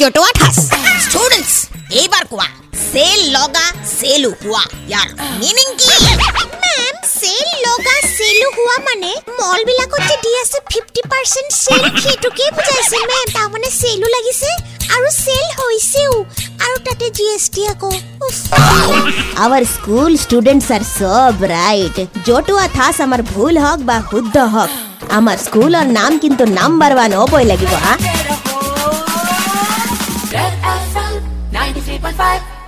জটোৱা ঠাচ ষ্টুডেণ্টছ এইবাৰ কোৱা চেল লগা চেলো হোৱা ইয়াৰ মিনিং কি মেম চেল লগা চেলো হোৱা মানে মল বিলাকত যে দি আছে ফিফটি পাৰ্চেণ্ট চেল সেইটোকে বুজাইছে মেম তাৰমানে চেলো লাগিছে আৰু চেল হৈছেও আৰু তাতে জি আকৌ। Our school students are so bright জতুৱা থাচ আমাৰ ভুল হওক বা শুদ্ধ হওক আমাৰ স্কুলৰ নাম কিন্তু নাম্বাৰ ওৱান হ'বই লাগিব হা 93.5